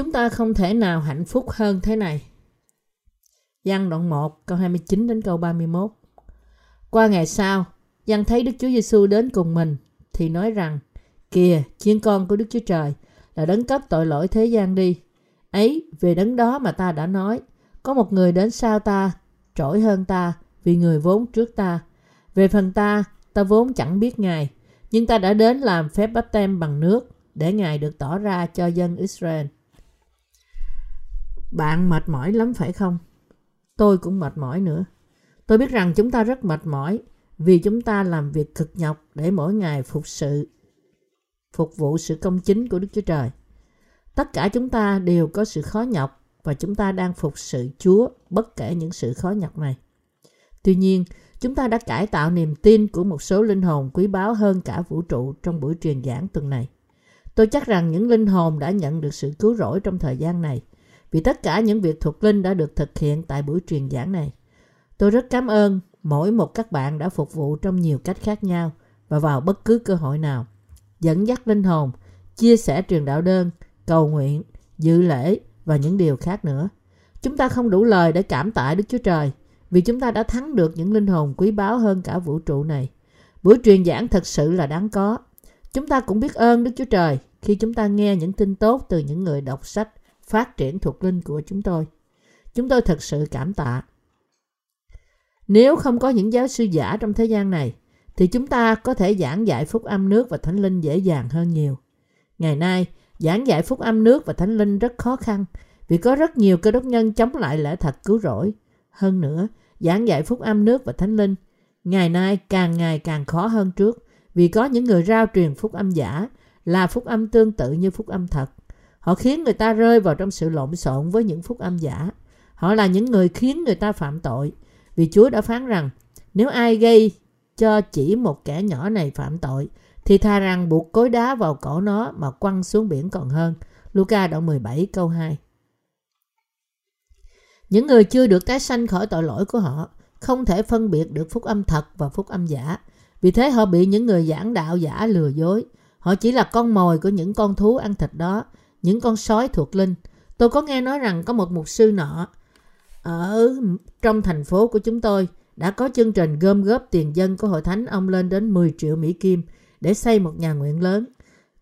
Chúng ta không thể nào hạnh phúc hơn thế này. Giăng đoạn 1 câu 29 đến câu 31. Qua ngày sau, Giăng thấy Đức Chúa Giêsu đến cùng mình thì nói rằng: Kìa, chiên con của Đức Chúa Trời là đấng cấp tội lỗi thế gian đi. Ấy, về đấng đó mà ta đã nói, có một người đến sau ta, trỗi hơn ta, vì người vốn trước ta. Về phần ta, ta vốn chẳng biết Ngài, nhưng ta đã đến làm phép bắp tem bằng nước để Ngài được tỏ ra cho dân Israel. Bạn mệt mỏi lắm phải không? Tôi cũng mệt mỏi nữa. Tôi biết rằng chúng ta rất mệt mỏi vì chúng ta làm việc cực nhọc để mỗi ngày phục sự phục vụ sự công chính của Đức Chúa Trời. Tất cả chúng ta đều có sự khó nhọc và chúng ta đang phục sự Chúa bất kể những sự khó nhọc này. Tuy nhiên, chúng ta đã cải tạo niềm tin của một số linh hồn quý báu hơn cả vũ trụ trong buổi truyền giảng tuần này. Tôi chắc rằng những linh hồn đã nhận được sự cứu rỗi trong thời gian này vì tất cả những việc thuộc linh đã được thực hiện tại buổi truyền giảng này. Tôi rất cảm ơn mỗi một các bạn đã phục vụ trong nhiều cách khác nhau và vào bất cứ cơ hội nào. Dẫn dắt linh hồn, chia sẻ truyền đạo đơn, cầu nguyện, dự lễ và những điều khác nữa. Chúng ta không đủ lời để cảm tạ Đức Chúa Trời vì chúng ta đã thắng được những linh hồn quý báu hơn cả vũ trụ này. Buổi truyền giảng thật sự là đáng có. Chúng ta cũng biết ơn Đức Chúa Trời khi chúng ta nghe những tin tốt từ những người đọc sách phát triển thuộc linh của chúng tôi. Chúng tôi thật sự cảm tạ. Nếu không có những giáo sư giả trong thế gian này, thì chúng ta có thể giảng dạy phúc âm nước và thánh linh dễ dàng hơn nhiều. Ngày nay, giảng dạy phúc âm nước và thánh linh rất khó khăn vì có rất nhiều cơ đốc nhân chống lại lẽ thật cứu rỗi. Hơn nữa, giảng dạy phúc âm nước và thánh linh ngày nay càng ngày càng khó hơn trước vì có những người rao truyền phúc âm giả là phúc âm tương tự như phúc âm thật. Họ khiến người ta rơi vào trong sự lộn xộn với những phúc âm giả. Họ là những người khiến người ta phạm tội. Vì Chúa đã phán rằng, nếu ai gây cho chỉ một kẻ nhỏ này phạm tội, thì tha rằng buộc cối đá vào cổ nó mà quăng xuống biển còn hơn. Luca đoạn 17 câu 2 Những người chưa được tái sanh khỏi tội lỗi của họ không thể phân biệt được phúc âm thật và phúc âm giả. Vì thế họ bị những người giảng đạo giả lừa dối. Họ chỉ là con mồi của những con thú ăn thịt đó những con sói thuộc linh. Tôi có nghe nói rằng có một mục sư nọ ở trong thành phố của chúng tôi đã có chương trình gom góp tiền dân của hội thánh ông lên đến 10 triệu Mỹ Kim để xây một nhà nguyện lớn.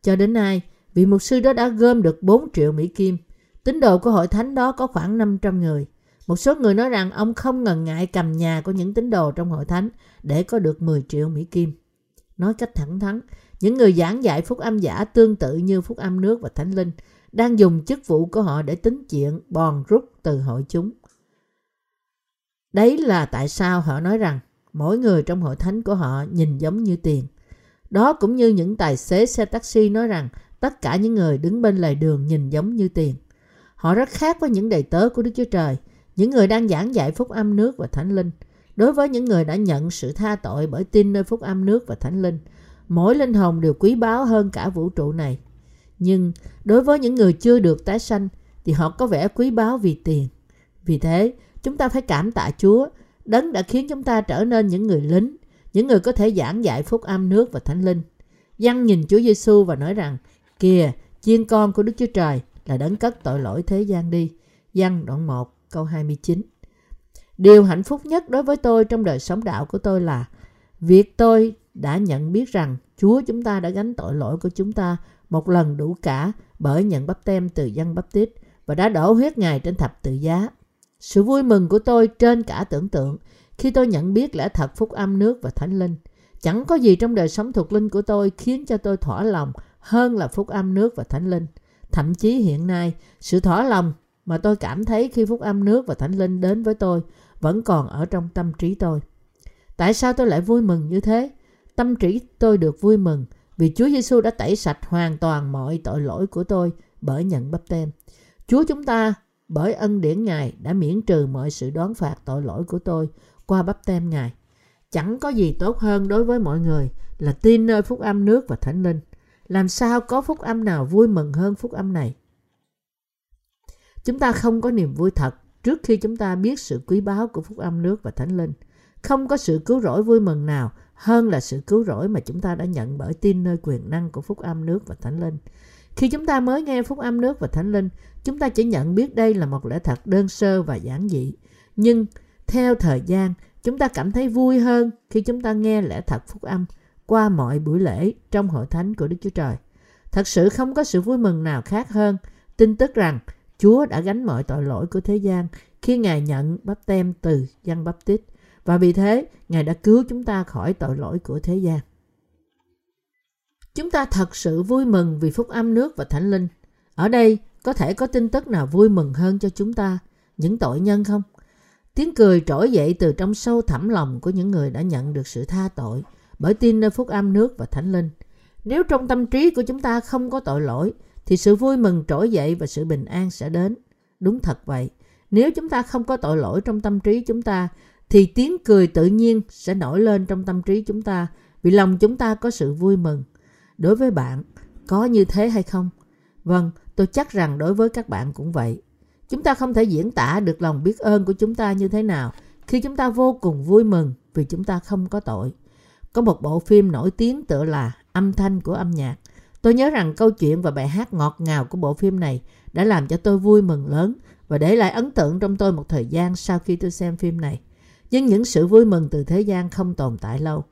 Cho đến nay, vị mục sư đó đã gom được 4 triệu Mỹ Kim. Tín đồ của hội thánh đó có khoảng 500 người. Một số người nói rằng ông không ngần ngại cầm nhà của những tín đồ trong hội thánh để có được 10 triệu Mỹ Kim. Nói cách thẳng thắn, những người giảng dạy phúc âm giả tương tự như phúc âm nước và thánh linh đang dùng chức vụ của họ để tính chuyện bòn rút từ hội chúng. Đấy là tại sao họ nói rằng mỗi người trong hội thánh của họ nhìn giống như tiền. Đó cũng như những tài xế xe taxi nói rằng tất cả những người đứng bên lề đường nhìn giống như tiền. Họ rất khác với những đầy tớ của Đức Chúa Trời, những người đang giảng dạy phúc âm nước và thánh linh. Đối với những người đã nhận sự tha tội bởi tin nơi phúc âm nước và thánh linh, mỗi linh hồn đều quý báu hơn cả vũ trụ này. Nhưng đối với những người chưa được tái sanh thì họ có vẻ quý báu vì tiền. Vì thế, chúng ta phải cảm tạ Chúa, đấng đã khiến chúng ta trở nên những người lính, những người có thể giảng dạy phúc âm nước và thánh linh. Giăng nhìn Chúa Giêsu và nói rằng, kìa, chiên con của Đức Chúa Trời là đấng cất tội lỗi thế gian đi. Giăng đoạn 1 câu 29 Điều hạnh phúc nhất đối với tôi trong đời sống đạo của tôi là việc tôi đã nhận biết rằng Chúa chúng ta đã gánh tội lỗi của chúng ta một lần đủ cả bởi nhận bắp tem từ dân bắp tít và đã đổ huyết Ngài trên thập tự giá. Sự vui mừng của tôi trên cả tưởng tượng khi tôi nhận biết lẽ thật phúc âm nước và thánh linh. Chẳng có gì trong đời sống thuộc linh của tôi khiến cho tôi thỏa lòng hơn là phúc âm nước và thánh linh. Thậm chí hiện nay, sự thỏa lòng mà tôi cảm thấy khi phúc âm nước và thánh linh đến với tôi vẫn còn ở trong tâm trí tôi. Tại sao tôi lại vui mừng như thế? Tâm trí tôi được vui mừng vì Chúa Giêsu đã tẩy sạch hoàn toàn mọi tội lỗi của tôi bởi nhận bắp tem. Chúa chúng ta, bởi ân điển Ngài, đã miễn trừ mọi sự đoán phạt tội lỗi của tôi qua bắp tem Ngài. Chẳng có gì tốt hơn đối với mọi người là tin nơi phúc âm nước và thánh linh. Làm sao có phúc âm nào vui mừng hơn phúc âm này? Chúng ta không có niềm vui thật trước khi chúng ta biết sự quý báu của phúc âm nước và thánh linh. Không có sự cứu rỗi vui mừng nào hơn là sự cứu rỗi mà chúng ta đã nhận bởi tin nơi quyền năng của phúc âm nước và thánh linh. Khi chúng ta mới nghe phúc âm nước và thánh linh, chúng ta chỉ nhận biết đây là một lẽ thật đơn sơ và giản dị. Nhưng theo thời gian, chúng ta cảm thấy vui hơn khi chúng ta nghe lẽ thật phúc âm qua mọi buổi lễ trong hội thánh của Đức Chúa Trời. Thật sự không có sự vui mừng nào khác hơn tin tức rằng Chúa đã gánh mọi tội lỗi của thế gian khi Ngài nhận bắp tem từ dân bắp tít và vì thế Ngài đã cứu chúng ta khỏi tội lỗi của thế gian. Chúng ta thật sự vui mừng vì phúc âm nước và thánh linh. Ở đây có thể có tin tức nào vui mừng hơn cho chúng ta, những tội nhân không? Tiếng cười trỗi dậy từ trong sâu thẳm lòng của những người đã nhận được sự tha tội bởi tin nơi phúc âm nước và thánh linh. Nếu trong tâm trí của chúng ta không có tội lỗi, thì sự vui mừng trỗi dậy và sự bình an sẽ đến. Đúng thật vậy. Nếu chúng ta không có tội lỗi trong tâm trí chúng ta, thì tiếng cười tự nhiên sẽ nổi lên trong tâm trí chúng ta vì lòng chúng ta có sự vui mừng. Đối với bạn, có như thế hay không? Vâng, tôi chắc rằng đối với các bạn cũng vậy. Chúng ta không thể diễn tả được lòng biết ơn của chúng ta như thế nào khi chúng ta vô cùng vui mừng vì chúng ta không có tội. Có một bộ phim nổi tiếng tựa là Âm thanh của âm nhạc. Tôi nhớ rằng câu chuyện và bài hát ngọt ngào của bộ phim này đã làm cho tôi vui mừng lớn và để lại ấn tượng trong tôi một thời gian sau khi tôi xem phim này. Nhưng những sự vui mừng từ thế gian không tồn tại lâu.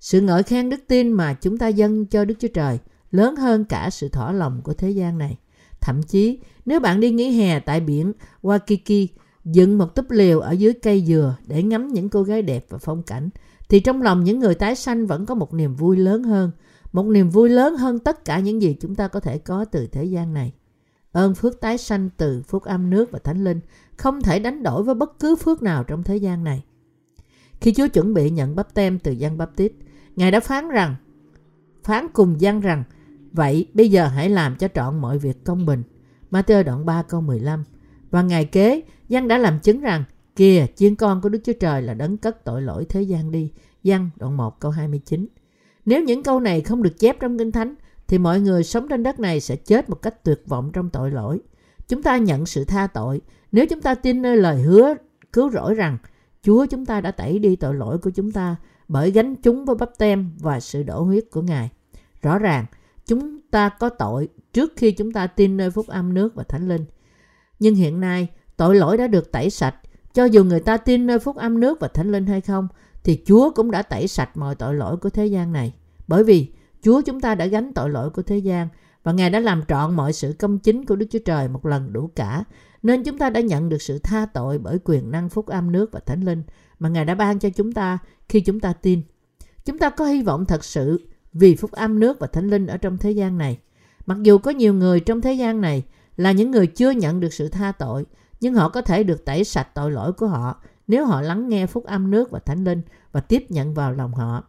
Sự ngợi khen đức tin mà chúng ta dâng cho Đức Chúa Trời lớn hơn cả sự thỏa lòng của thế gian này. Thậm chí, nếu bạn đi nghỉ hè tại biển Waikiki, dựng một túp liều ở dưới cây dừa để ngắm những cô gái đẹp và phong cảnh, thì trong lòng những người tái sanh vẫn có một niềm vui lớn hơn, một niềm vui lớn hơn tất cả những gì chúng ta có thể có từ thế gian này. Ơn phước tái sanh từ phúc âm nước và thánh linh không thể đánh đổi với bất cứ phước nào trong thế gian này. Khi Chúa chuẩn bị nhận bắp tem từ Giăng bắp tít, Ngài đã phán rằng, phán cùng Giăng rằng, vậy bây giờ hãy làm cho trọn mọi việc công bình. Matthew đoạn 3 câu 15 Và ngày kế, Giăng đã làm chứng rằng, kìa, chiên con của Đức Chúa Trời là đấng cất tội lỗi thế gian đi. Giăng đoạn 1 câu 29 Nếu những câu này không được chép trong Kinh Thánh, thì mọi người sống trên đất này sẽ chết một cách tuyệt vọng trong tội lỗi. Chúng ta nhận sự tha tội nếu chúng ta tin nơi lời hứa cứu rỗi rằng Chúa chúng ta đã tẩy đi tội lỗi của chúng ta bởi gánh chúng với bắp tem và sự đổ huyết của Ngài. Rõ ràng, chúng ta có tội trước khi chúng ta tin nơi phúc âm nước và thánh linh. Nhưng hiện nay, tội lỗi đã được tẩy sạch. Cho dù người ta tin nơi phúc âm nước và thánh linh hay không, thì Chúa cũng đã tẩy sạch mọi tội lỗi của thế gian này. Bởi vì Chúa chúng ta đã gánh tội lỗi của thế gian và Ngài đã làm trọn mọi sự công chính của Đức Chúa Trời một lần đủ cả. Nên chúng ta đã nhận được sự tha tội bởi quyền năng phúc âm nước và thánh linh mà Ngài đã ban cho chúng ta khi chúng ta tin. Chúng ta có hy vọng thật sự vì phúc âm nước và thánh linh ở trong thế gian này. Mặc dù có nhiều người trong thế gian này là những người chưa nhận được sự tha tội, nhưng họ có thể được tẩy sạch tội lỗi của họ nếu họ lắng nghe phúc âm nước và thánh linh và tiếp nhận vào lòng họ.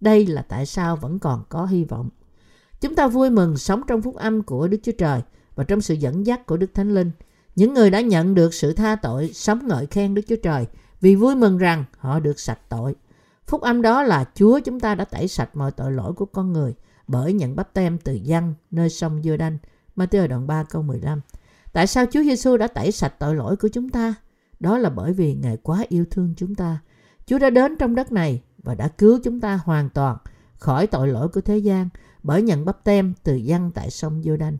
Đây là tại sao vẫn còn có hy vọng. Chúng ta vui mừng sống trong phúc âm của Đức Chúa Trời và trong sự dẫn dắt của Đức Thánh Linh. Những người đã nhận được sự tha tội sống ngợi khen Đức Chúa Trời vì vui mừng rằng họ được sạch tội. Phúc âm đó là Chúa chúng ta đã tẩy sạch mọi tội lỗi của con người bởi nhận bắp tem từ dân nơi sông giô đanh Matthew đoạn 3 câu 15. Tại sao Chúa Giêsu đã tẩy sạch tội lỗi của chúng ta? Đó là bởi vì Ngài quá yêu thương chúng ta. Chúa đã đến trong đất này và đã cứu chúng ta hoàn toàn khỏi tội lỗi của thế gian bởi nhận bắp tem từ dân tại sông giô đanh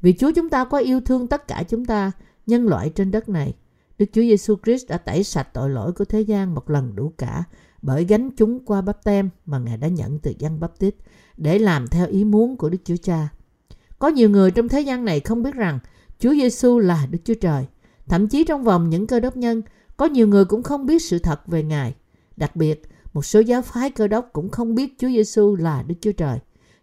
Vì Chúa chúng ta có yêu thương tất cả chúng ta, nhân loại trên đất này. Đức Chúa Giêsu Christ đã tẩy sạch tội lỗi của thế gian một lần đủ cả bởi gánh chúng qua bắp tem mà Ngài đã nhận từ dân bắp tít để làm theo ý muốn của Đức Chúa Cha. Có nhiều người trong thế gian này không biết rằng Chúa Giêsu là Đức Chúa Trời. Thậm chí trong vòng những cơ đốc nhân, có nhiều người cũng không biết sự thật về Ngài. Đặc biệt, một số giáo phái cơ đốc cũng không biết Chúa Giêsu là Đức Chúa Trời.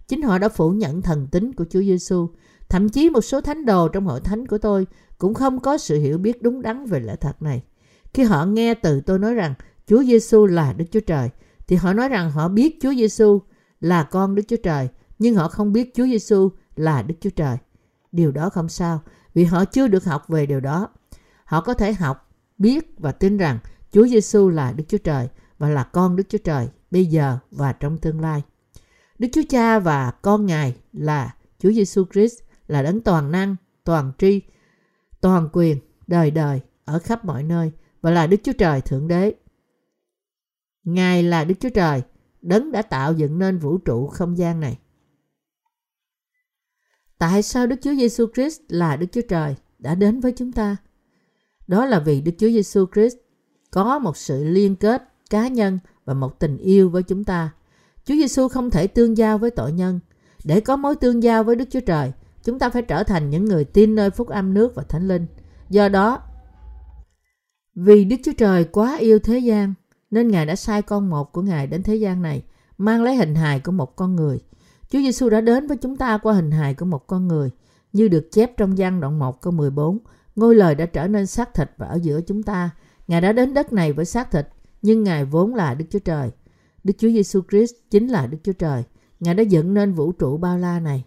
Chính họ đã phủ nhận thần tính của Chúa Giêsu. Thậm chí một số thánh đồ trong hội thánh của tôi cũng không có sự hiểu biết đúng đắn về lẽ thật này. Khi họ nghe từ tôi nói rằng Chúa Giêsu là Đức Chúa Trời, thì họ nói rằng họ biết Chúa Giêsu là con Đức Chúa Trời, nhưng họ không biết Chúa Giêsu là Đức Chúa Trời. Điều đó không sao, vì họ chưa được học về điều đó. Họ có thể học, biết và tin rằng Chúa Giêsu là Đức Chúa Trời và là con Đức Chúa Trời bây giờ và trong tương lai. Đức Chúa Cha và con Ngài là Chúa Giêsu Christ là đấng toàn năng, toàn tri, toàn quyền, đời đời ở khắp mọi nơi và là Đức Chúa Trời Thượng Đế. Ngài là Đức Chúa Trời, đấng đã tạo dựng nên vũ trụ không gian này. Tại sao Đức Chúa Giêsu Christ là Đức Chúa Trời đã đến với chúng ta? Đó là vì Đức Chúa Giêsu Christ có một sự liên kết cá nhân và một tình yêu với chúng ta. Chúa Giêsu không thể tương giao với tội nhân. Để có mối tương giao với Đức Chúa Trời, chúng ta phải trở thành những người tin nơi phúc âm nước và thánh linh. Do đó, vì Đức Chúa Trời quá yêu thế gian, nên Ngài đã sai con một của Ngài đến thế gian này, mang lấy hình hài của một con người. Chúa Giêsu đã đến với chúng ta qua hình hài của một con người, như được chép trong gian đoạn 1 câu 14. Ngôi lời đã trở nên xác thịt và ở giữa chúng ta. Ngài đã đến đất này với xác thịt, nhưng Ngài vốn là Đức Chúa Trời. Đức Chúa Giêsu Christ chính là Đức Chúa Trời. Ngài đã dựng nên vũ trụ bao la này.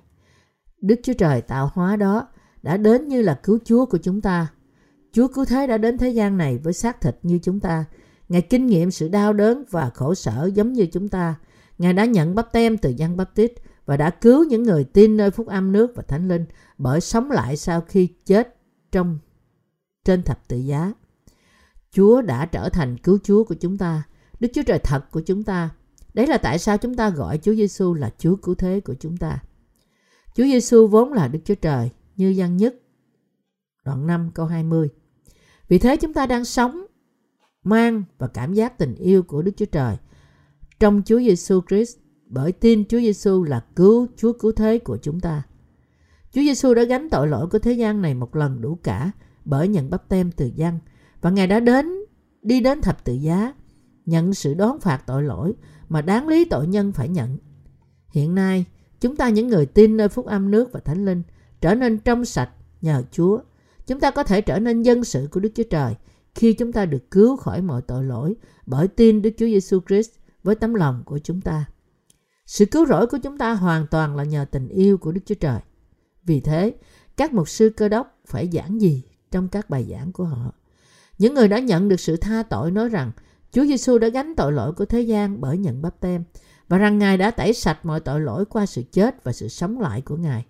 Đức Chúa Trời tạo hóa đó đã đến như là cứu Chúa của chúng ta. Chúa cứu thế đã đến thế gian này với xác thịt như chúng ta. Ngài kinh nghiệm sự đau đớn và khổ sở giống như chúng ta. Ngài đã nhận bắp tem từ dân bắp tít và đã cứu những người tin nơi phúc âm nước và thánh linh bởi sống lại sau khi chết trong trên thập tự giá. Chúa đã trở thành cứu Chúa của chúng ta, Đức Chúa Trời thật của chúng ta. Đấy là tại sao chúng ta gọi Chúa Giêsu là Chúa cứu thế của chúng ta. Chúa Giêsu vốn là Đức Chúa Trời, như văn nhất đoạn 5 câu 20. Vì thế chúng ta đang sống mang và cảm giác tình yêu của Đức Chúa Trời trong Chúa Giêsu Christ bởi tin Chúa Giêsu là cứu Chúa cứu thế của chúng ta. Chúa Giêsu đã gánh tội lỗi của thế gian này một lần đủ cả bởi nhận bắp tem từ dân và Ngài đã đến đi đến thập tự giá nhận sự đón phạt tội lỗi mà đáng lý tội nhân phải nhận. Hiện nay, chúng ta những người tin nơi phúc âm nước và thánh linh trở nên trong sạch nhờ Chúa. Chúng ta có thể trở nên dân sự của Đức Chúa Trời khi chúng ta được cứu khỏi mọi tội lỗi bởi tin Đức Chúa Giêsu Christ với tấm lòng của chúng ta. Sự cứu rỗi của chúng ta hoàn toàn là nhờ tình yêu của Đức Chúa Trời. Vì thế, các mục sư cơ đốc phải giảng gì trong các bài giảng của họ? Những người đã nhận được sự tha tội nói rằng Chúa Giêsu đã gánh tội lỗi của thế gian bởi nhận bắp tem và rằng Ngài đã tẩy sạch mọi tội lỗi qua sự chết và sự sống lại của Ngài.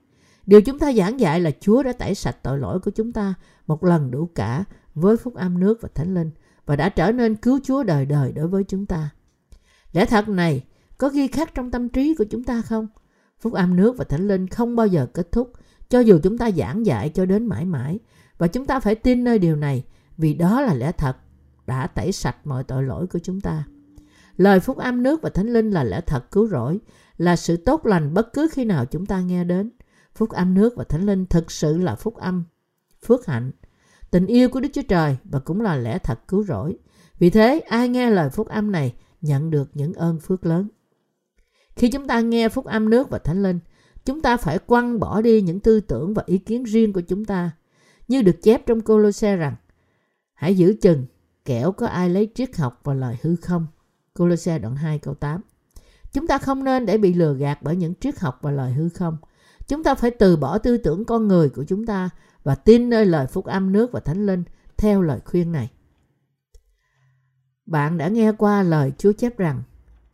Điều chúng ta giảng dạy là Chúa đã tẩy sạch tội lỗi của chúng ta một lần đủ cả với phúc âm nước và thánh linh và đã trở nên cứu Chúa đời đời đối với chúng ta. Lẽ thật này, có ghi khắc trong tâm trí của chúng ta không? Phúc âm nước và thánh linh không bao giờ kết thúc, cho dù chúng ta giảng dạy cho đến mãi mãi và chúng ta phải tin nơi điều này vì đó là lẽ thật đã tẩy sạch mọi tội lỗi của chúng ta. Lời phúc âm nước và thánh linh là lẽ thật cứu rỗi, là sự tốt lành bất cứ khi nào chúng ta nghe đến. Phúc âm nước và thánh linh thực sự là phúc âm, phước hạnh, tình yêu của Đức Chúa Trời và cũng là lẽ thật cứu rỗi. Vì thế, ai nghe lời phúc âm này nhận được những ơn phước lớn. Khi chúng ta nghe phúc âm nước và thánh linh, chúng ta phải quăng bỏ đi những tư tưởng và ý kiến riêng của chúng ta. Như được chép trong Cô-lô-xe rằng, hãy giữ chừng, kẻo có ai lấy triết học và lời hư không colosseo đoạn 2 câu 8 Chúng ta không nên để bị lừa gạt bởi những triết học và lời hư không. Chúng ta phải từ bỏ tư tưởng con người của chúng ta và tin nơi lời phúc âm nước và thánh linh theo lời khuyên này. Bạn đã nghe qua lời Chúa chép rằng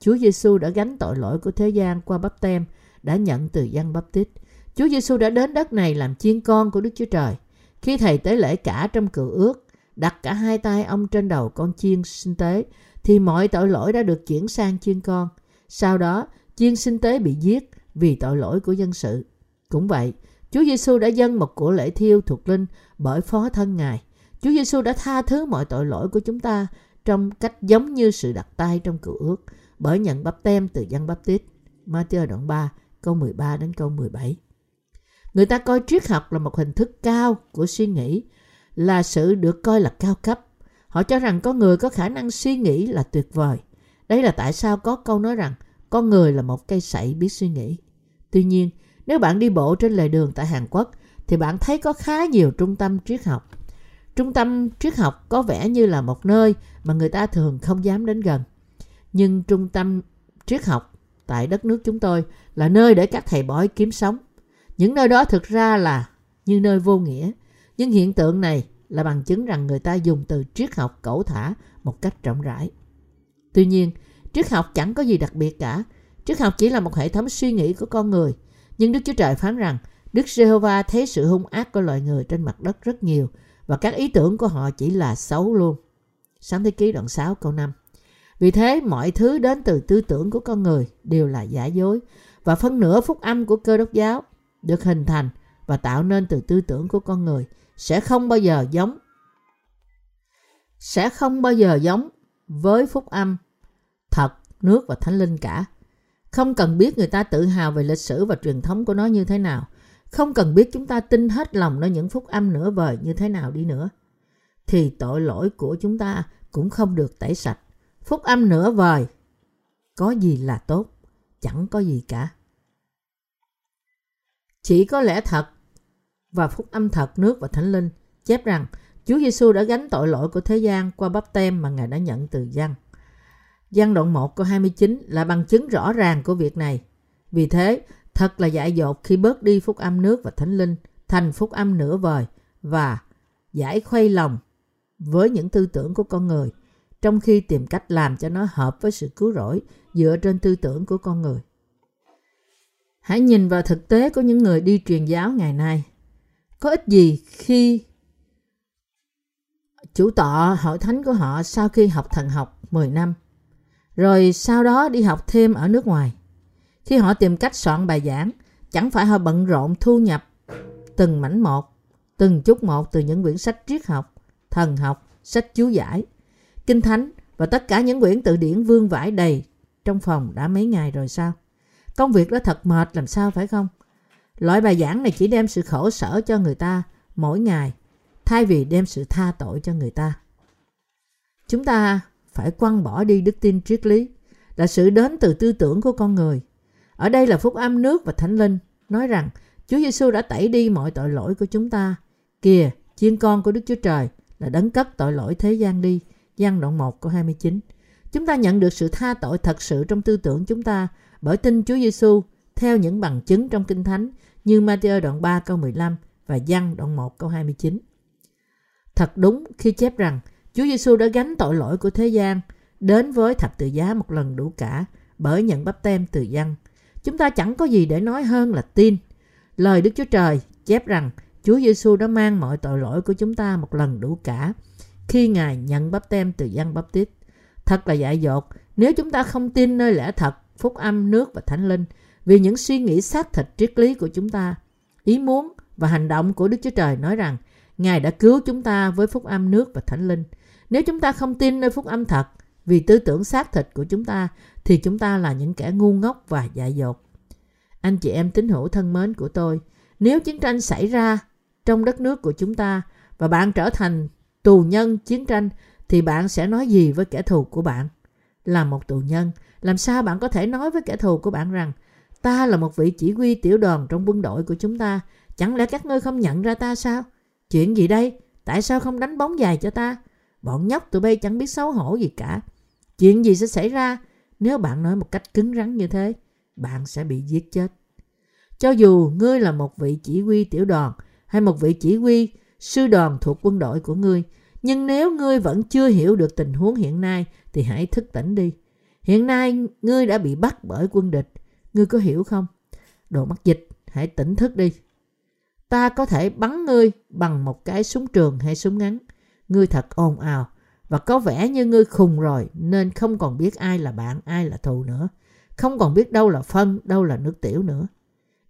Chúa Giêsu đã gánh tội lỗi của thế gian qua bắp tem đã nhận từ dân bắp tít. Chúa Giêsu đã đến đất này làm chiên con của Đức Chúa Trời. Khi thầy tế lễ cả trong cựu ước, đặt cả hai tay ông trên đầu con chiên sinh tế, thì mọi tội lỗi đã được chuyển sang chiên con. Sau đó, chiên sinh tế bị giết vì tội lỗi của dân sự. Cũng vậy, Chúa Giêsu đã dâng một của lễ thiêu thuộc linh bởi phó thân Ngài. Chúa Giêsu đã tha thứ mọi tội lỗi của chúng ta trong cách giống như sự đặt tay trong cựu ước bởi nhận bắp tem từ dân bắp tít. Matthew đoạn 3, câu 13 đến câu 17. Người ta coi triết học là một hình thức cao của suy nghĩ, là sự được coi là cao cấp. Họ cho rằng con người có khả năng suy nghĩ là tuyệt vời. Đây là tại sao có câu nói rằng con người là một cây sậy biết suy nghĩ. Tuy nhiên, nếu bạn đi bộ trên lề đường tại Hàn Quốc thì bạn thấy có khá nhiều trung tâm triết học. Trung tâm triết học có vẻ như là một nơi mà người ta thường không dám đến gần. Nhưng trung tâm triết học tại đất nước chúng tôi là nơi để các thầy bói kiếm sống. Những nơi đó thực ra là như nơi vô nghĩa. Nhưng hiện tượng này là bằng chứng rằng người ta dùng từ triết học cẩu thả một cách rộng rãi. Tuy nhiên, triết học chẳng có gì đặc biệt cả. Triết học chỉ là một hệ thống suy nghĩ của con người. Nhưng Đức Chúa Trời phán rằng Đức Giê-hô-va thấy sự hung ác của loài người trên mặt đất rất nhiều và các ý tưởng của họ chỉ là xấu luôn. Sáng thế ký đoạn 6 câu 5 Vì thế mọi thứ đến từ tư tưởng của con người đều là giả dối và phân nửa phúc âm của cơ đốc giáo được hình thành và tạo nên từ tư tưởng của con người sẽ không bao giờ giống. Sẽ không bao giờ giống với phúc âm, thật, nước và thánh linh cả. Không cần biết người ta tự hào về lịch sử và truyền thống của nó như thế nào. Không cần biết chúng ta tin hết lòng nơi những phúc âm nửa vời như thế nào đi nữa. Thì tội lỗi của chúng ta cũng không được tẩy sạch. Phúc âm nửa vời, có gì là tốt? Chẳng có gì cả. Chỉ có lẽ thật và phúc âm thật nước và thánh linh chép rằng Chúa Giêsu đã gánh tội lỗi của thế gian qua bắp tem mà Ngài đã nhận từ dân. Giăng đoạn 1 câu 29 là bằng chứng rõ ràng của việc này. Vì thế, thật là dại dột khi bớt đi phúc âm nước và thánh linh thành phúc âm nửa vời và giải khuây lòng với những tư tưởng của con người trong khi tìm cách làm cho nó hợp với sự cứu rỗi dựa trên tư tưởng của con người. Hãy nhìn vào thực tế của những người đi truyền giáo ngày nay. Có ích gì khi chủ tọa hội thánh của họ sau khi học thần học 10 năm, rồi sau đó đi học thêm ở nước ngoài. Khi họ tìm cách soạn bài giảng, chẳng phải họ bận rộn thu nhập từng mảnh một, từng chút một từ những quyển sách triết học, thần học, sách chú giải, kinh thánh và tất cả những quyển từ điển vương vãi đầy trong phòng đã mấy ngày rồi sao? Công việc đó thật mệt làm sao phải không? Loại bài giảng này chỉ đem sự khổ sở cho người ta mỗi ngày thay vì đem sự tha tội cho người ta. Chúng ta phải quăng bỏ đi đức tin triết lý là sự đến từ tư tưởng của con người. Ở đây là phúc âm nước và thánh linh nói rằng Chúa Giêsu đã tẩy đi mọi tội lỗi của chúng ta. Kìa, chiên con của Đức Chúa Trời là đấng cất tội lỗi thế gian đi. Giăng đoạn 1 câu 29. Chúng ta nhận được sự tha tội thật sự trong tư tưởng chúng ta bởi tin Chúa Giêsu theo những bằng chứng trong Kinh Thánh như Matthew đoạn 3 câu 15 và Giăng đoạn 1 câu 29. Thật đúng khi chép rằng Chúa Giêsu đã gánh tội lỗi của thế gian đến với thập tự giá một lần đủ cả bởi nhận bắp tem từ dân. Chúng ta chẳng có gì để nói hơn là tin. Lời Đức Chúa Trời chép rằng Chúa Giêsu đã mang mọi tội lỗi của chúng ta một lần đủ cả khi Ngài nhận bắp tem từ dân bắp tít. Thật là dại dột nếu chúng ta không tin nơi lẽ thật, phúc âm, nước và thánh linh vì những suy nghĩ xác thịt triết lý của chúng ta. Ý muốn và hành động của Đức Chúa Trời nói rằng Ngài đã cứu chúng ta với phúc âm nước và thánh linh. Nếu chúng ta không tin nơi phúc âm thật, vì tư tưởng xác thịt của chúng ta, thì chúng ta là những kẻ ngu ngốc và dại dột. Anh chị em tín hữu thân mến của tôi, nếu chiến tranh xảy ra trong đất nước của chúng ta và bạn trở thành tù nhân chiến tranh, thì bạn sẽ nói gì với kẻ thù của bạn? Là một tù nhân, làm sao bạn có thể nói với kẻ thù của bạn rằng ta là một vị chỉ huy tiểu đoàn trong quân đội của chúng ta, chẳng lẽ các ngươi không nhận ra ta sao? Chuyện gì đây? Tại sao không đánh bóng dài cho ta? Bọn nhóc tụi bay chẳng biết xấu hổ gì cả. Chuyện gì sẽ xảy ra nếu bạn nói một cách cứng rắn như thế? Bạn sẽ bị giết chết. Cho dù ngươi là một vị chỉ huy tiểu đoàn hay một vị chỉ huy sư đoàn thuộc quân đội của ngươi, nhưng nếu ngươi vẫn chưa hiểu được tình huống hiện nay thì hãy thức tỉnh đi. Hiện nay ngươi đã bị bắt bởi quân địch. Ngươi có hiểu không? Đồ mắc dịch, hãy tỉnh thức đi. Ta có thể bắn ngươi bằng một cái súng trường hay súng ngắn. Ngươi thật ồn ào và có vẻ như ngươi khùng rồi nên không còn biết ai là bạn, ai là thù nữa. Không còn biết đâu là phân, đâu là nước tiểu nữa.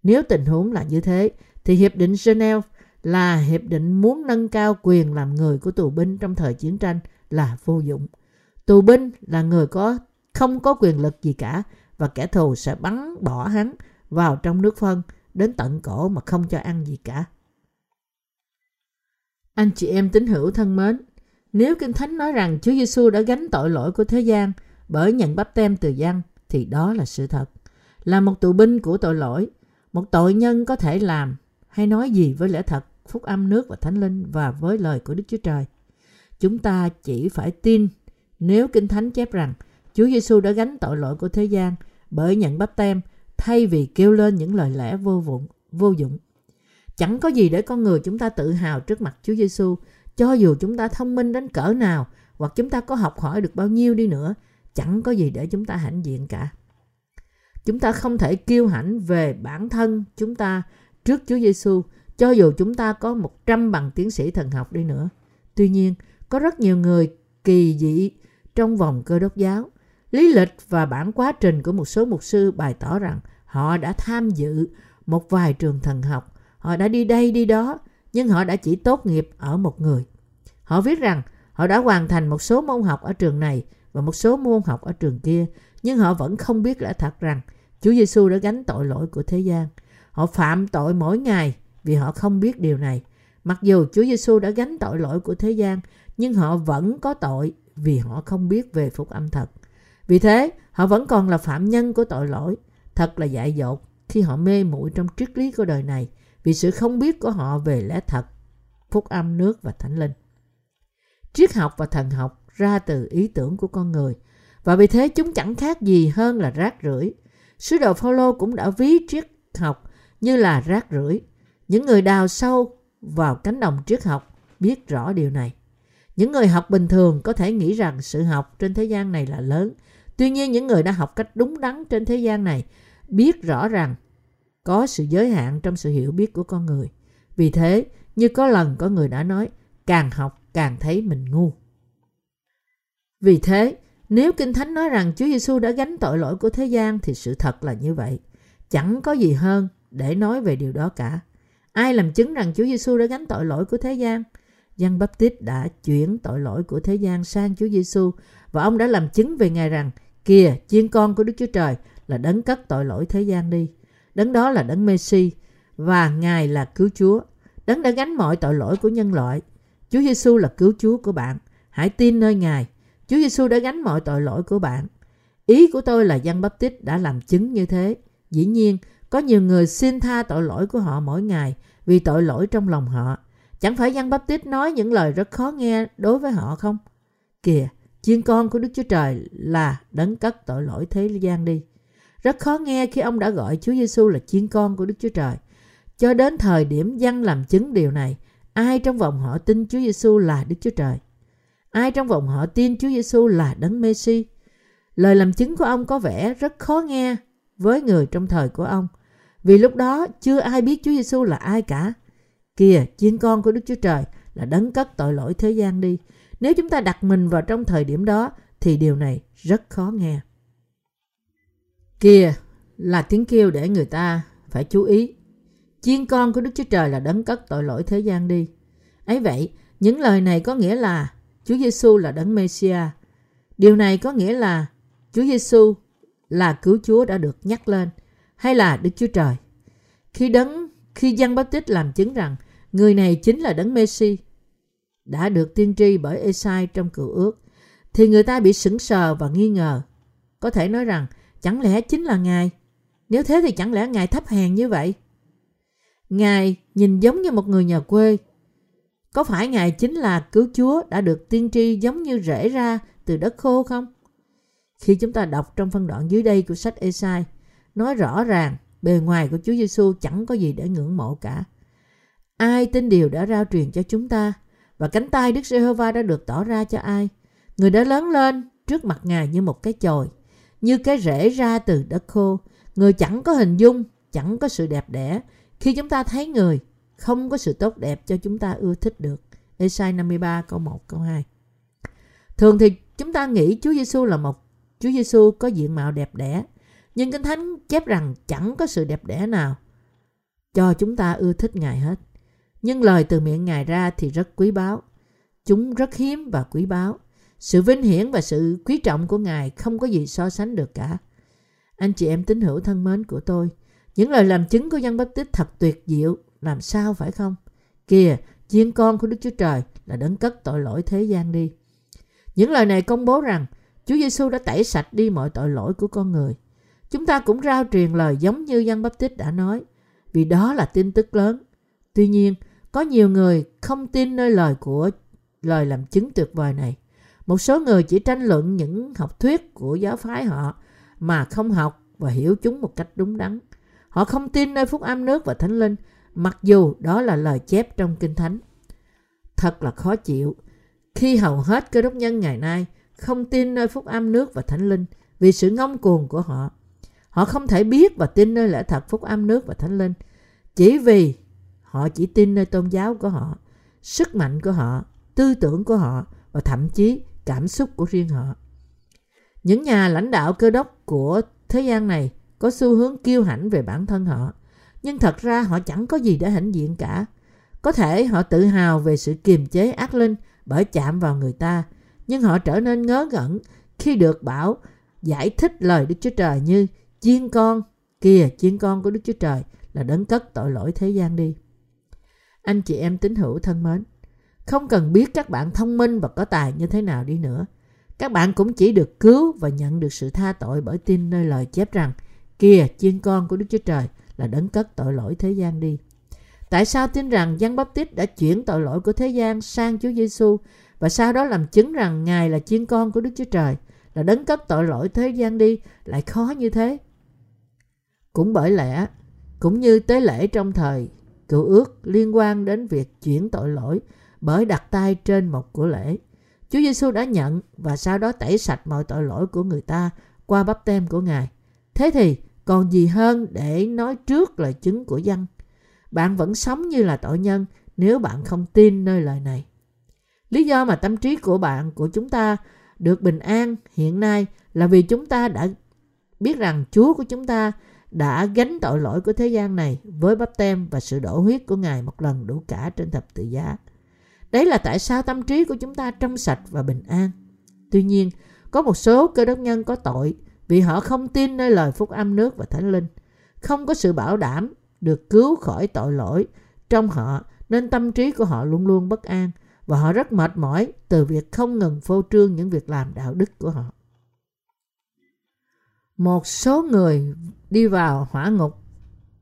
Nếu tình huống là như thế thì Hiệp định Geneva là hiệp định muốn nâng cao quyền làm người của tù binh trong thời chiến tranh là vô dụng. Tù binh là người có không có quyền lực gì cả và kẻ thù sẽ bắn bỏ hắn vào trong nước phân đến tận cổ mà không cho ăn gì cả. Anh chị em tín hữu thân mến, nếu Kinh Thánh nói rằng Chúa Giêsu đã gánh tội lỗi của thế gian bởi nhận bắp tem từ dân, thì đó là sự thật. Là một tù binh của tội lỗi, một tội nhân có thể làm hay nói gì với lẽ thật, phúc âm nước và thánh linh và với lời của Đức Chúa Trời. Chúng ta chỉ phải tin nếu Kinh Thánh chép rằng Chúa Giêsu đã gánh tội lỗi của thế gian bởi nhận bắp tem thay vì kêu lên những lời lẽ vô vụng, vô dụng. Chẳng có gì để con người chúng ta tự hào trước mặt Chúa Giêsu, cho dù chúng ta thông minh đến cỡ nào hoặc chúng ta có học hỏi được bao nhiêu đi nữa, chẳng có gì để chúng ta hãnh diện cả. Chúng ta không thể kiêu hãnh về bản thân chúng ta trước Chúa Giêsu, cho dù chúng ta có 100 bằng tiến sĩ thần học đi nữa. Tuy nhiên, có rất nhiều người kỳ dị trong vòng cơ đốc giáo Lý lịch và bản quá trình của một số mục sư bày tỏ rằng họ đã tham dự một vài trường thần học họ đã đi đây đi đó, nhưng họ đã chỉ tốt nghiệp ở một người. Họ viết rằng họ đã hoàn thành một số môn học ở trường này và một số môn học ở trường kia, nhưng họ vẫn không biết lẽ thật rằng Chúa Giêsu đã gánh tội lỗi của thế gian. Họ phạm tội mỗi ngày vì họ không biết điều này. Mặc dù Chúa Giêsu đã gánh tội lỗi của thế gian, nhưng họ vẫn có tội vì họ không biết về phúc âm thật. Vì thế, họ vẫn còn là phạm nhân của tội lỗi. Thật là dại dột khi họ mê muội trong triết lý của đời này vì sự không biết của họ về lẽ thật, phúc âm nước và thánh linh. Triết học và thần học ra từ ý tưởng của con người và vì thế chúng chẳng khác gì hơn là rác rưởi. Sứ đồ Phaolô cũng đã ví triết học như là rác rưởi. Những người đào sâu vào cánh đồng triết học biết rõ điều này. Những người học bình thường có thể nghĩ rằng sự học trên thế gian này là lớn. Tuy nhiên những người đã học cách đúng đắn trên thế gian này biết rõ rằng có sự giới hạn trong sự hiểu biết của con người. Vì thế, như có lần có người đã nói, càng học càng thấy mình ngu. Vì thế, nếu Kinh Thánh nói rằng Chúa Giêsu đã gánh tội lỗi của thế gian thì sự thật là như vậy. Chẳng có gì hơn để nói về điều đó cả. Ai làm chứng rằng Chúa Giêsu đã gánh tội lỗi của thế gian? Giăng Baptist Tít đã chuyển tội lỗi của thế gian sang Chúa Giêsu và ông đã làm chứng về Ngài rằng kìa, chiên con của Đức Chúa Trời là đấng cất tội lỗi thế gian đi. Đấng đó là đấng Messi và Ngài là cứu Chúa. Đấng đã gánh mọi tội lỗi của nhân loại. Chúa Giêsu là cứu Chúa của bạn. Hãy tin nơi Ngài. Chúa Giêsu đã gánh mọi tội lỗi của bạn. Ý của tôi là Giăng Bắp Tít đã làm chứng như thế. Dĩ nhiên, có nhiều người xin tha tội lỗi của họ mỗi ngày vì tội lỗi trong lòng họ. Chẳng phải Giăng Bắp Tít nói những lời rất khó nghe đối với họ không? Kìa, chiên con của Đức Chúa Trời là đấng cất tội lỗi thế gian đi. Rất khó nghe khi ông đã gọi Chúa Giêsu là chiên con của Đức Chúa Trời. Cho đến thời điểm dân làm chứng điều này, ai trong vòng họ tin Chúa Giêsu là Đức Chúa Trời? Ai trong vòng họ tin Chúa Giêsu là đấng Messi? Lời làm chứng của ông có vẻ rất khó nghe với người trong thời của ông. Vì lúc đó chưa ai biết Chúa Giêsu là ai cả. Kìa, chiên con của Đức Chúa Trời là đấng cất tội lỗi thế gian đi. Nếu chúng ta đặt mình vào trong thời điểm đó thì điều này rất khó nghe. Kìa là tiếng kêu để người ta phải chú ý. Chiên con của Đức Chúa Trời là đấng cất tội lỗi thế gian đi. ấy vậy, những lời này có nghĩa là Chúa Giêsu là đấng Messiah. Điều này có nghĩa là Chúa Giêsu là cứu Chúa đã được nhắc lên hay là Đức Chúa Trời. Khi đấng khi Giăng Báp Tích làm chứng rằng người này chính là đấng Messi đã được tiên tri bởi Esai trong cựu ước thì người ta bị sững sờ và nghi ngờ. Có thể nói rằng Chẳng lẽ chính là Ngài? Nếu thế thì chẳng lẽ Ngài thấp hèn như vậy? Ngài nhìn giống như một người nhà quê. Có phải Ngài chính là cứu Chúa đã được tiên tri giống như rễ ra từ đất khô không? Khi chúng ta đọc trong phân đoạn dưới đây của sách Esai, nói rõ ràng bề ngoài của Chúa Giêsu chẳng có gì để ngưỡng mộ cả. Ai tin điều đã rao truyền cho chúng ta và cánh tay Đức Giê-hô-va đã được tỏ ra cho ai? Người đã lớn lên trước mặt Ngài như một cái chồi như cái rễ ra từ đất khô. Người chẳng có hình dung, chẳng có sự đẹp đẽ. Khi chúng ta thấy người, không có sự tốt đẹp cho chúng ta ưa thích được. Esai 53 câu 1 câu 2. Thường thì chúng ta nghĩ Chúa Giêsu là một Chúa Giêsu có diện mạo đẹp đẽ, nhưng Kinh Thánh chép rằng chẳng có sự đẹp đẽ nào cho chúng ta ưa thích Ngài hết. Nhưng lời từ miệng Ngài ra thì rất quý báu. Chúng rất hiếm và quý báu. Sự vinh hiển và sự quý trọng của Ngài không có gì so sánh được cả. Anh chị em tín hữu thân mến của tôi, những lời làm chứng của dân Báp Tít thật tuyệt diệu, làm sao phải không? Kìa, chiên con của Đức Chúa Trời là đấng cất tội lỗi thế gian đi. Những lời này công bố rằng Chúa Giêsu đã tẩy sạch đi mọi tội lỗi của con người. Chúng ta cũng rao truyền lời giống như dân Báp Tít đã nói, vì đó là tin tức lớn. Tuy nhiên, có nhiều người không tin nơi lời của lời làm chứng tuyệt vời này. Một số người chỉ tranh luận những học thuyết của giáo phái họ mà không học và hiểu chúng một cách đúng đắn. Họ không tin nơi phúc âm nước và thánh linh, mặc dù đó là lời chép trong kinh thánh. Thật là khó chịu khi hầu hết cơ đốc nhân ngày nay không tin nơi phúc âm nước và thánh linh vì sự ngông cuồng của họ. Họ không thể biết và tin nơi lẽ thật phúc âm nước và thánh linh chỉ vì họ chỉ tin nơi tôn giáo của họ, sức mạnh của họ, tư tưởng của họ và thậm chí cảm xúc của riêng họ. Những nhà lãnh đạo cơ đốc của thế gian này có xu hướng kiêu hãnh về bản thân họ. Nhưng thật ra họ chẳng có gì để hãnh diện cả. Có thể họ tự hào về sự kiềm chế ác linh bởi chạm vào người ta, nhưng họ trở nên ngớ ngẩn khi được bảo giải thích lời Đức Chúa Trời như chiên con, kìa chiên con của Đức Chúa Trời là đấng cất tội lỗi thế gian đi. Anh chị em tín hữu thân mến, không cần biết các bạn thông minh và có tài như thế nào đi nữa. Các bạn cũng chỉ được cứu và nhận được sự tha tội bởi tin nơi lời chép rằng Kìa, chiên con của Đức Chúa Trời là đấng cất tội lỗi thế gian đi. Tại sao tin rằng Giăng Báp Tít đã chuyển tội lỗi của thế gian sang Chúa Giêsu và sau đó làm chứng rằng Ngài là chiên con của Đức Chúa Trời, là đấng cất tội lỗi thế gian đi lại khó như thế? Cũng bởi lẽ, cũng như tế lễ trong thời cựu ước liên quan đến việc chuyển tội lỗi bởi đặt tay trên một của lễ. Chúa Giêsu đã nhận và sau đó tẩy sạch mọi tội lỗi của người ta qua bắp tem của Ngài. Thế thì còn gì hơn để nói trước lời chứng của dân? Bạn vẫn sống như là tội nhân nếu bạn không tin nơi lời này. Lý do mà tâm trí của bạn, của chúng ta được bình an hiện nay là vì chúng ta đã biết rằng Chúa của chúng ta đã gánh tội lỗi của thế gian này với bắp tem và sự đổ huyết của Ngài một lần đủ cả trên thập tự giá. Đấy là tại sao tâm trí của chúng ta trong sạch và bình an. Tuy nhiên, có một số cơ đốc nhân có tội vì họ không tin nơi lời phúc âm nước và thánh linh, không có sự bảo đảm được cứu khỏi tội lỗi trong họ nên tâm trí của họ luôn luôn bất an và họ rất mệt mỏi từ việc không ngừng phô trương những việc làm đạo đức của họ. Một số người đi vào hỏa ngục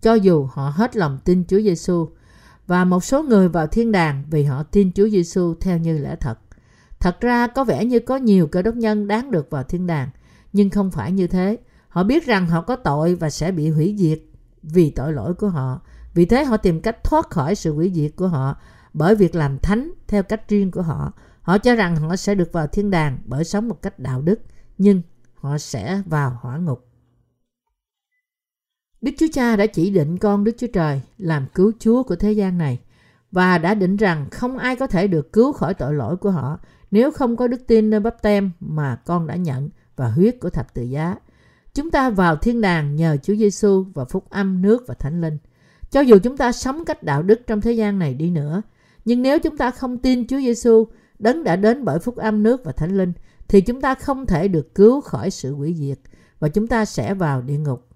cho dù họ hết lòng tin Chúa Giêsu và một số người vào thiên đàng vì họ tin Chúa Giêsu theo như lẽ thật. Thật ra có vẻ như có nhiều cơ đốc nhân đáng được vào thiên đàng, nhưng không phải như thế. Họ biết rằng họ có tội và sẽ bị hủy diệt vì tội lỗi của họ. Vì thế họ tìm cách thoát khỏi sự hủy diệt của họ bởi việc làm thánh theo cách riêng của họ. Họ cho rằng họ sẽ được vào thiên đàng bởi sống một cách đạo đức, nhưng họ sẽ vào hỏa ngục. Đức Chúa Cha đã chỉ định con Đức Chúa Trời làm cứu Chúa của thế gian này và đã định rằng không ai có thể được cứu khỏi tội lỗi của họ nếu không có đức tin nơi bắp tem mà con đã nhận và huyết của thập tự giá. Chúng ta vào thiên đàng nhờ Chúa Giêsu và phúc âm nước và thánh linh. Cho dù chúng ta sống cách đạo đức trong thế gian này đi nữa, nhưng nếu chúng ta không tin Chúa Giêsu, đấng đã đến bởi phúc âm nước và thánh linh, thì chúng ta không thể được cứu khỏi sự hủy diệt và chúng ta sẽ vào địa ngục.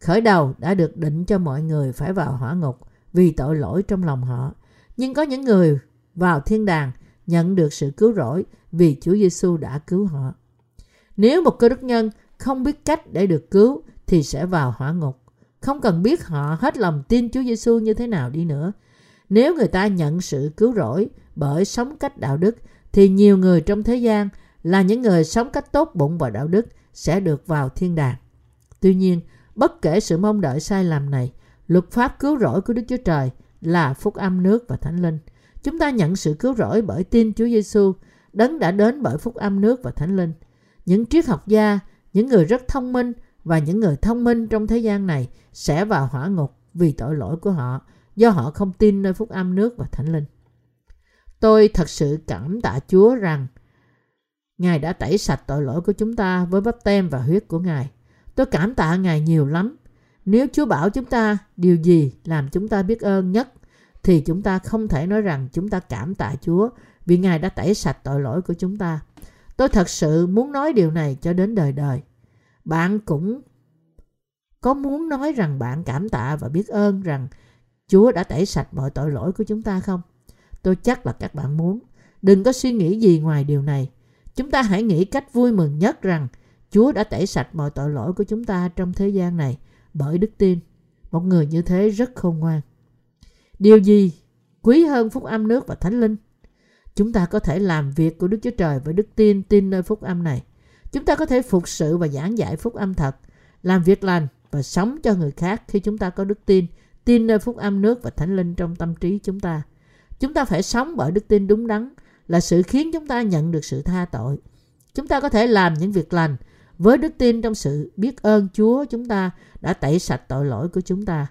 Khởi đầu đã được định cho mọi người phải vào hỏa ngục vì tội lỗi trong lòng họ. Nhưng có những người vào thiên đàng nhận được sự cứu rỗi vì Chúa Giêsu đã cứu họ. Nếu một cơ đốc nhân không biết cách để được cứu thì sẽ vào hỏa ngục. Không cần biết họ hết lòng tin Chúa Giêsu như thế nào đi nữa. Nếu người ta nhận sự cứu rỗi bởi sống cách đạo đức thì nhiều người trong thế gian là những người sống cách tốt bụng và đạo đức sẽ được vào thiên đàng. Tuy nhiên, bất kể sự mong đợi sai lầm này, luật pháp cứu rỗi của Đức Chúa Trời là phúc âm nước và thánh linh. Chúng ta nhận sự cứu rỗi bởi tin Chúa Giêsu, đấng đã đến bởi phúc âm nước và thánh linh. Những triết học gia, những người rất thông minh và những người thông minh trong thế gian này sẽ vào hỏa ngục vì tội lỗi của họ do họ không tin nơi phúc âm nước và thánh linh. Tôi thật sự cảm tạ Chúa rằng Ngài đã tẩy sạch tội lỗi của chúng ta với bắp tem và huyết của Ngài. Tôi cảm tạ Ngài nhiều lắm. Nếu Chúa bảo chúng ta điều gì làm chúng ta biết ơn nhất, thì chúng ta không thể nói rằng chúng ta cảm tạ Chúa vì Ngài đã tẩy sạch tội lỗi của chúng ta. Tôi thật sự muốn nói điều này cho đến đời đời. Bạn cũng có muốn nói rằng bạn cảm tạ và biết ơn rằng Chúa đã tẩy sạch mọi tội lỗi của chúng ta không? Tôi chắc là các bạn muốn. Đừng có suy nghĩ gì ngoài điều này. Chúng ta hãy nghĩ cách vui mừng nhất rằng Chúa đã tẩy sạch mọi tội lỗi của chúng ta trong thế gian này bởi đức tin. Một người như thế rất khôn ngoan. Điều gì quý hơn phúc âm nước và thánh linh? Chúng ta có thể làm việc của Đức Chúa Trời với đức tin, tin nơi phúc âm này. Chúng ta có thể phục sự và giảng dạy phúc âm thật, làm việc lành và sống cho người khác khi chúng ta có đức tin, tin nơi phúc âm nước và thánh linh trong tâm trí chúng ta. Chúng ta phải sống bởi đức tin đúng đắn là sự khiến chúng ta nhận được sự tha tội. Chúng ta có thể làm những việc lành với đức tin trong sự biết ơn Chúa chúng ta đã tẩy sạch tội lỗi của chúng ta.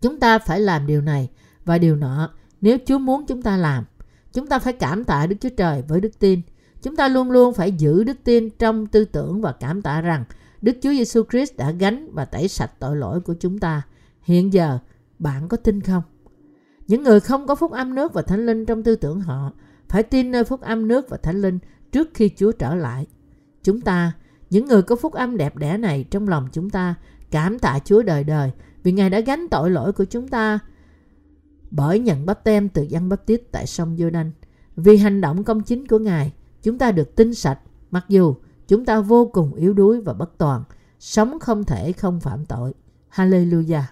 Chúng ta phải làm điều này và điều nọ nếu Chúa muốn chúng ta làm. Chúng ta phải cảm tạ Đức Chúa Trời với đức tin. Chúng ta luôn luôn phải giữ đức tin trong tư tưởng và cảm tạ rằng Đức Chúa Giêsu Christ đã gánh và tẩy sạch tội lỗi của chúng ta. Hiện giờ, bạn có tin không? Những người không có phúc âm nước và thánh linh trong tư tưởng họ phải tin nơi phúc âm nước và thánh linh trước khi Chúa trở lại. Chúng ta, những người có phúc âm đẹp đẽ này trong lòng chúng ta, cảm tạ Chúa đời đời vì Ngài đã gánh tội lỗi của chúng ta bởi nhận bắp tem từ dân bắp tít tại sông Giô-đanh. Vì hành động công chính của Ngài, chúng ta được tinh sạch, mặc dù chúng ta vô cùng yếu đuối và bất toàn, sống không thể không phạm tội. Hallelujah!